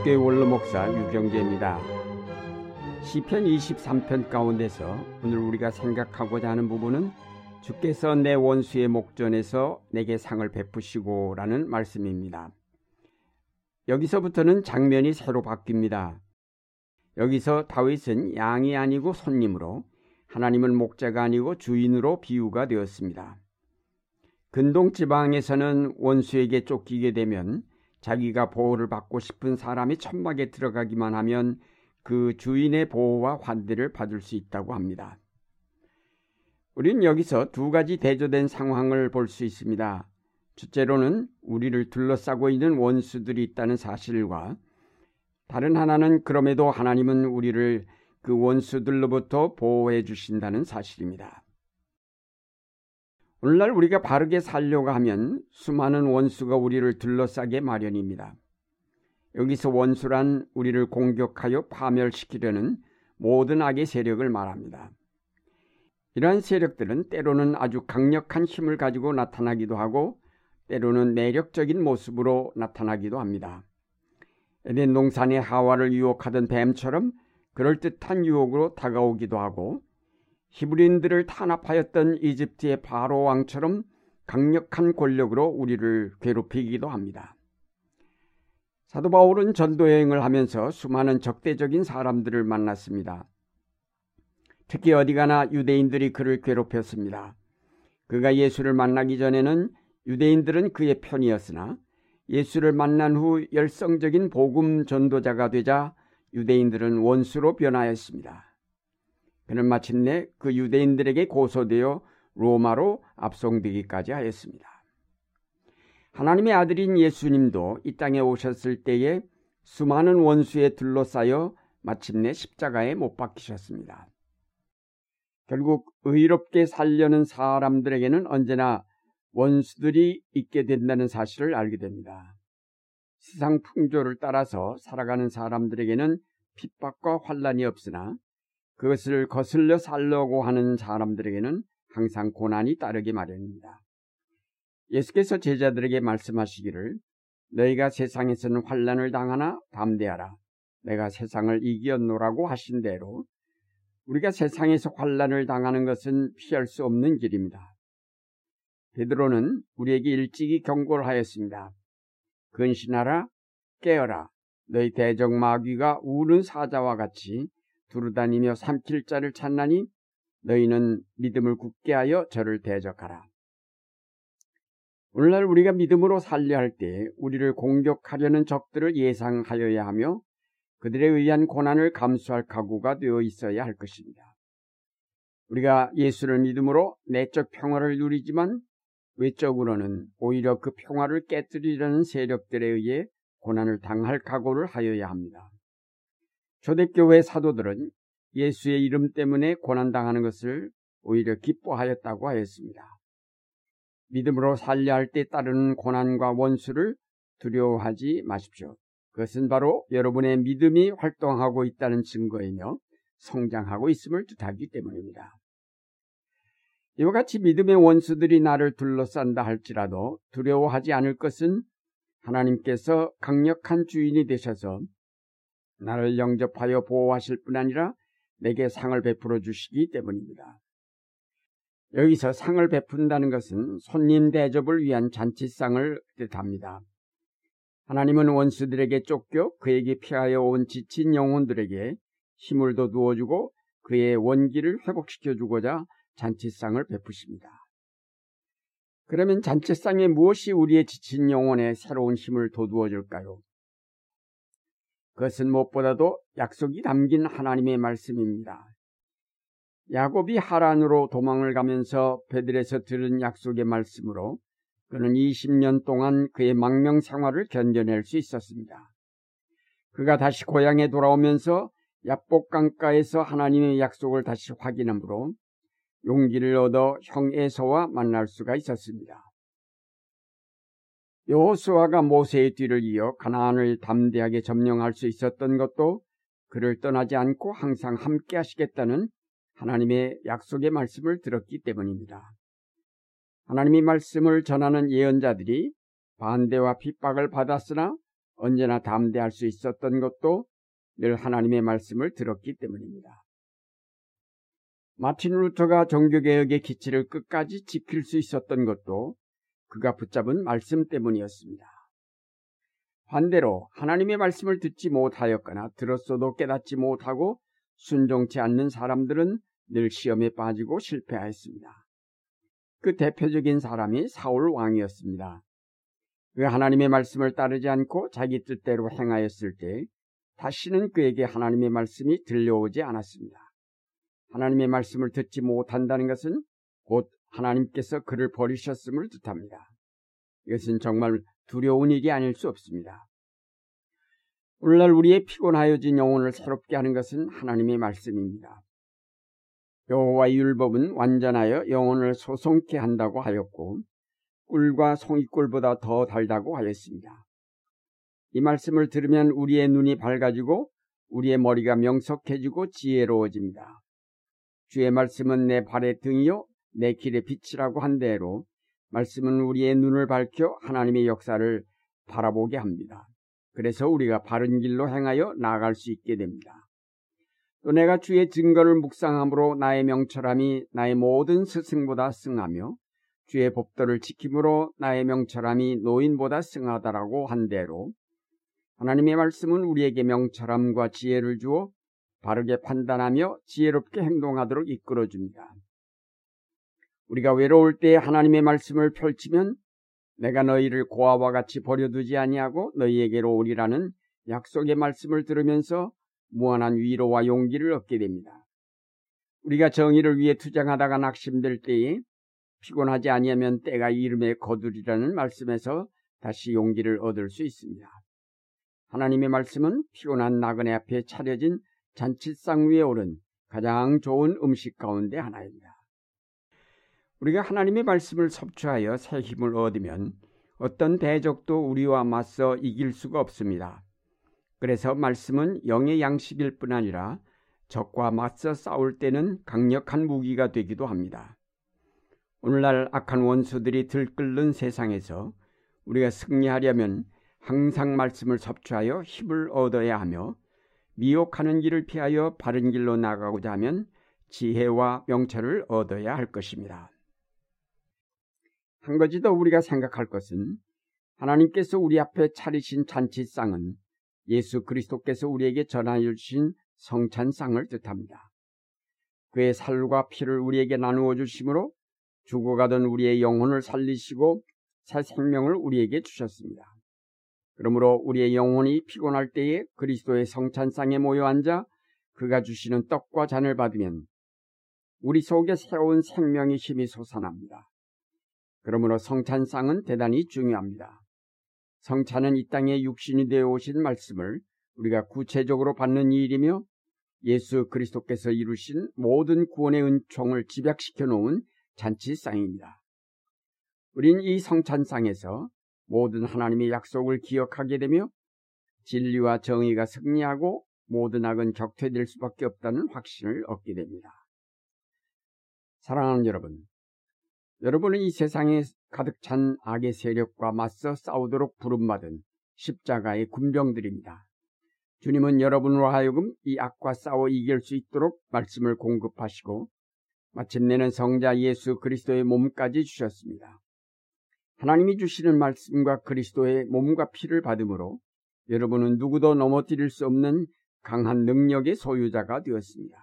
한국교회 원로 목사 유경재입니다. 시편 23편 가운데서 오늘 우리가 생각하고자 하는 부분은 주께서 내 원수의 목전에서 내게 상을 베푸시고 라는 말씀입니다. 여기서부터는 장면이 새로 바뀝니다. 여기서 다윗은 양이 아니고 손님으로 하나님은 목자가 아니고 주인으로 비유가 되었습니다. 근동 지방에서는 원수에게 쫓기게 되면 자기가 보호를 받고 싶은 사람이 천막에 들어가기만 하면 그 주인의 보호와 환대를 받을 수 있다고 합니다. 우리는 여기서 두 가지 대조된 상황을 볼 수 있습니다. 첫째로는 우리를 둘러싸고 있는 원수들이 있다는 사실과 다른 하나는 그럼에도 하나님은 우리를 그 원수들로부터 보호해 주신다는 사실입니다. 오늘날 우리가 바르게 살려고 하면 수많은 원수가 우리를 둘러싸게 마련입니다. 여기서 원수란 우리를 공격하여 파멸시키려는 모든 악의 세력을 말합니다. 이러한 세력들은 때로는 아주 강력한 힘을 가지고 나타나기도 하고 때로는 매력적인 모습으로 나타나기도 합니다. 에덴 동산의 하와를 유혹하던 뱀처럼 그럴듯한 유혹으로 다가오기도 하고 히브리인들을 탄압하였던 이집트의 바로 왕처럼 강력한 권력으로 우리를 괴롭히기도 합니다. 사도 바울은 전도 여행을 하면서 수많은 적대적인 사람들을 만났습니다. 특히 어디 가나 유대인들이 그를 괴롭혔습니다. 그가 예수를 만나기 전에는 유대인들은 그의 편이었으나 예수를 만난 후 열성적인 복음 전도자가 되자 유대인들은 원수로 변하였습니다. 그는 마침내 그 유대인들에게 고소되어 로마로 압송되기까지 하였습니다. 하나님의 아들인 예수님도 이 땅에 오셨을 때에 수많은 원수에 둘러싸여 마침내 십자가에 못 박히셨습니다. 결국 의롭게 살려는 사람들에게는 언제나 원수들이 있게 된다는 사실을 알게 됩니다. 세상 풍조를 따라서 살아가는 사람들에게는 핍박과 환란이 없으나 그것을 거슬려 살려고 하는 사람들에게는 항상 고난이 따르기 마련입니다. 예수께서 제자들에게 말씀하시기를 너희가 세상에서는 환란을 당하나 담대하라. 내가 세상을 이겼노라고 하신 대로 우리가 세상에서 환란을 당하는 것은 피할 수 없는 길입니다. 베드로는 우리에게 일찍이 경고를 하였습니다. 근신하라, 깨어라. 너희 대적 마귀가 우는 사자와 같이 두루다니며 삼킬 자를 찾나니 너희는 믿음을 굳게 하여 저를 대적하라. 오늘날 우리가 믿음으로 살려 할 때 우리를 공격하려는 적들을 예상하여야 하며 그들에 의한 고난을 감수할 각오가 되어 있어야 할 것입니다. 우리가 예수를 믿음으로 내적 평화를 누리지만 외적으로는 오히려 그 평화를 깨뜨리려는 세력들에 의해 고난을 당할 각오를 하여야 합니다. 초대교회 사도들은 예수의 이름 때문에 고난당하는 것을 오히려 기뻐하였다고 하였습니다. 믿음으로 살려 할 때 따르는 고난과 원수를 두려워하지 마십시오. 그것은 바로 여러분의 믿음이 활동하고 있다는 증거이며 성장하고 있음을 뜻하기 때문입니다. 이와 같이 믿음의 원수들이 나를 둘러싼다 할지라도 두려워하지 않을 것은 하나님께서 강력한 주인이 되셔서 나를 영접하여 보호하실 뿐 아니라 내게 상을 베풀어 주시기 때문입니다. 여기서 상을 베푼다는 것은 손님 대접을 위한 잔치상을 뜻합니다. 하나님은 원수들에게 쫓겨 그에게 피하여 온 지친 영혼들에게 힘을 더 두어주고 그의 원기를 회복시켜 주고자 잔치상을 베푸십니다. 그러면 잔치상에 무엇이 우리의 지친 영혼에 새로운 힘을 돋우어 줄까요? 그것은 무엇보다도 약속이 담긴 하나님의 말씀입니다. 야곱이 하란으로 도망을 가면서 베들에서 들은 약속의 말씀으로 그는 20년 동안 그의 망명 생활을 견뎌낼 수 있었습니다. 그가 다시 고향에 돌아오면서 야복강가에서 하나님의 약속을 다시 확인함으로 용기를 얻어 형 에서와 만날 수가 있었습니다. 여호수아가 모세의 뒤를 이어 가나안을 담대하게 점령할 수 있었던 것도 그를 떠나지 않고 항상 함께 하시겠다는 하나님의 약속의 말씀을 들었기 때문입니다. 하나님의 말씀을 전하는 예언자들이 반대와 핍박을 받았으나 언제나 담대할 수 있었던 것도 늘 하나님의 말씀을 들었기 때문입니다. 마틴 루터가 종교개혁의 기치를 끝까지 지킬 수 있었던 것도 그가 붙잡은 말씀 때문이었습니다. 반대로 하나님의 말씀을 듣지 못하였거나 들었어도 깨닫지 못하고 순종치 않는 사람들은 늘 시험에 빠지고 실패하였습니다. 그 대표적인 사람이 사울 왕이었습니다. 그 하나님의 말씀을 따르지 않고 자기 뜻대로 행하였을 때 다시는 그에게 하나님의 말씀이 들려오지 않았습니다. 하나님의 말씀을 듣지 못한다는 것은 곧 하나님께서 그를 버리셨음을 뜻합니다. 이것은 정말 두려운 일이 아닐 수 없습니다. 오늘날 우리의 피곤하여진 영혼을 새롭게 하는 것은 하나님의 말씀입니다. 여호와의 율법은 완전하여 영혼을 소송케 한다고 하였고 꿀과 송이꿀보다 더 달다고 하였습니다. 이 말씀을 들으면 우리의 눈이 밝아지고 우리의 머리가 명석해지고 지혜로워집니다. 주의 말씀은 내 발의 등이요 내 길의 빛이라고 한 대로 말씀은 우리의 눈을 밝혀 하나님의 역사를 바라보게 합니다. 그래서 우리가 바른 길로 행하여 나아갈 수 있게 됩니다. 또 내가 주의 증거를 묵상함으로 나의 명철함이 나의 모든 스승보다 승하며 주의 법도를 지킴으로 나의 명철함이 노인보다 승하다라고 한 대로 하나님의 말씀은 우리에게 명철함과 지혜를 주어 바르게 판단하며 지혜롭게 행동하도록 이끌어 줍니다. 우리가 외로울 때 하나님의 말씀을 펼치면 내가 너희를 고아와 같이 버려두지 아니하고 너희에게로 오리라는 약속의 말씀을 들으면서 무한한 위로와 용기를 얻게 됩니다. 우리가 정의를 위해 투쟁하다가 낙심될 때에 피곤하지 아니하면 때가 이름에 거두리라는 말씀에서 다시 용기를 얻을 수 있습니다. 하나님의 말씀은 피곤한 나그네 앞에 차려진 잔치상 위에 오른 가장 좋은 음식 가운데 하나입니다. 우리가 하나님의 말씀을 섭취하여 새 힘을 얻으면 어떤 대적도 우리와 맞서 이길 수가 없습니다. 그래서 말씀은 영의 양식일 뿐 아니라 적과 맞서 싸울 때는 강력한 무기가 되기도 합니다. 오늘날 악한 원수들이 들끓는 세상에서 우리가 승리하려면 항상 말씀을 섭취하여 힘을 얻어야 하며 미혹하는 길을 피하여 바른 길로 나가고자 하면 지혜와 명철을 얻어야 할 것입니다. 한 가지 더 우리가 생각할 것은 하나님께서 우리 앞에 차리신 잔치상은 예수 그리스도께서 우리에게 전하여 주신 성찬상을 뜻합니다. 그의 살과 피를 우리에게 나누어 주심으로 죽어가던 우리의 영혼을 살리시고 새 생명을 우리에게 주셨습니다. 그러므로 우리의 영혼이 피곤할 때에 그리스도의 성찬상에 모여 앉아 그가 주시는 떡과 잔을 받으면 우리 속에 새로운 생명의 힘이 솟아납니다. 그러므로 성찬상은 대단히 중요합니다. 성찬은 이 땅에 육신이 되어 오신 말씀을 우리가 구체적으로 받는 일이며 예수 그리스도께서 이루신 모든 구원의 은총을 집약시켜 놓은 잔치상입니다. 우린 이 성찬상에서 모든 하나님의 약속을 기억하게 되며 진리와 정의가 승리하고 모든 악은 격퇴될 수밖에 없다는 확신을 얻게 됩니다. 사랑하는 여러분, 여러분은 이 세상에 가득 찬 악의 세력과 맞서 싸우도록 부름받은 십자가의 군병들입니다. 주님은 여러분으로 하여금 이 악과 싸워 이길 수 있도록 말씀을 공급하시고 마침내는 성자 예수 그리스도의 몸까지 주셨습니다. 하나님이 주시는 말씀과 그리스도의 몸과 피를 받음으로 여러분은 누구도 넘어뜨릴 수 없는 강한 능력의 소유자가 되었습니다.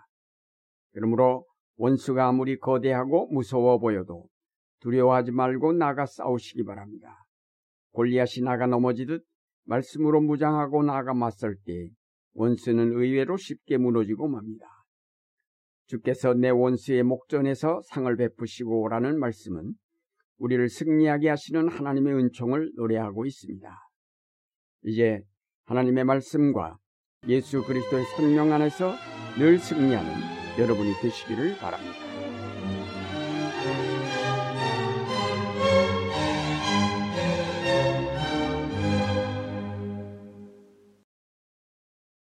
그러므로 원수가 아무리 거대하고 무서워 보여도 두려워하지 말고 나가 싸우시기 바랍니다. 골리앗이 나가 넘어지듯 말씀으로 무장하고 나가 맞설 때 원수는 의외로 쉽게 무너지고 맙니다. 주께서 내 원수의 목전에서 상을 베푸시고 오라는 말씀은 우리를 승리하게 하시는 하나님의 은총을 노래하고 있습니다. 이제 하나님의 말씀과 예수 그리스도의 생명 안에서 늘 승리하는 여러분이 되시기를 바랍니다.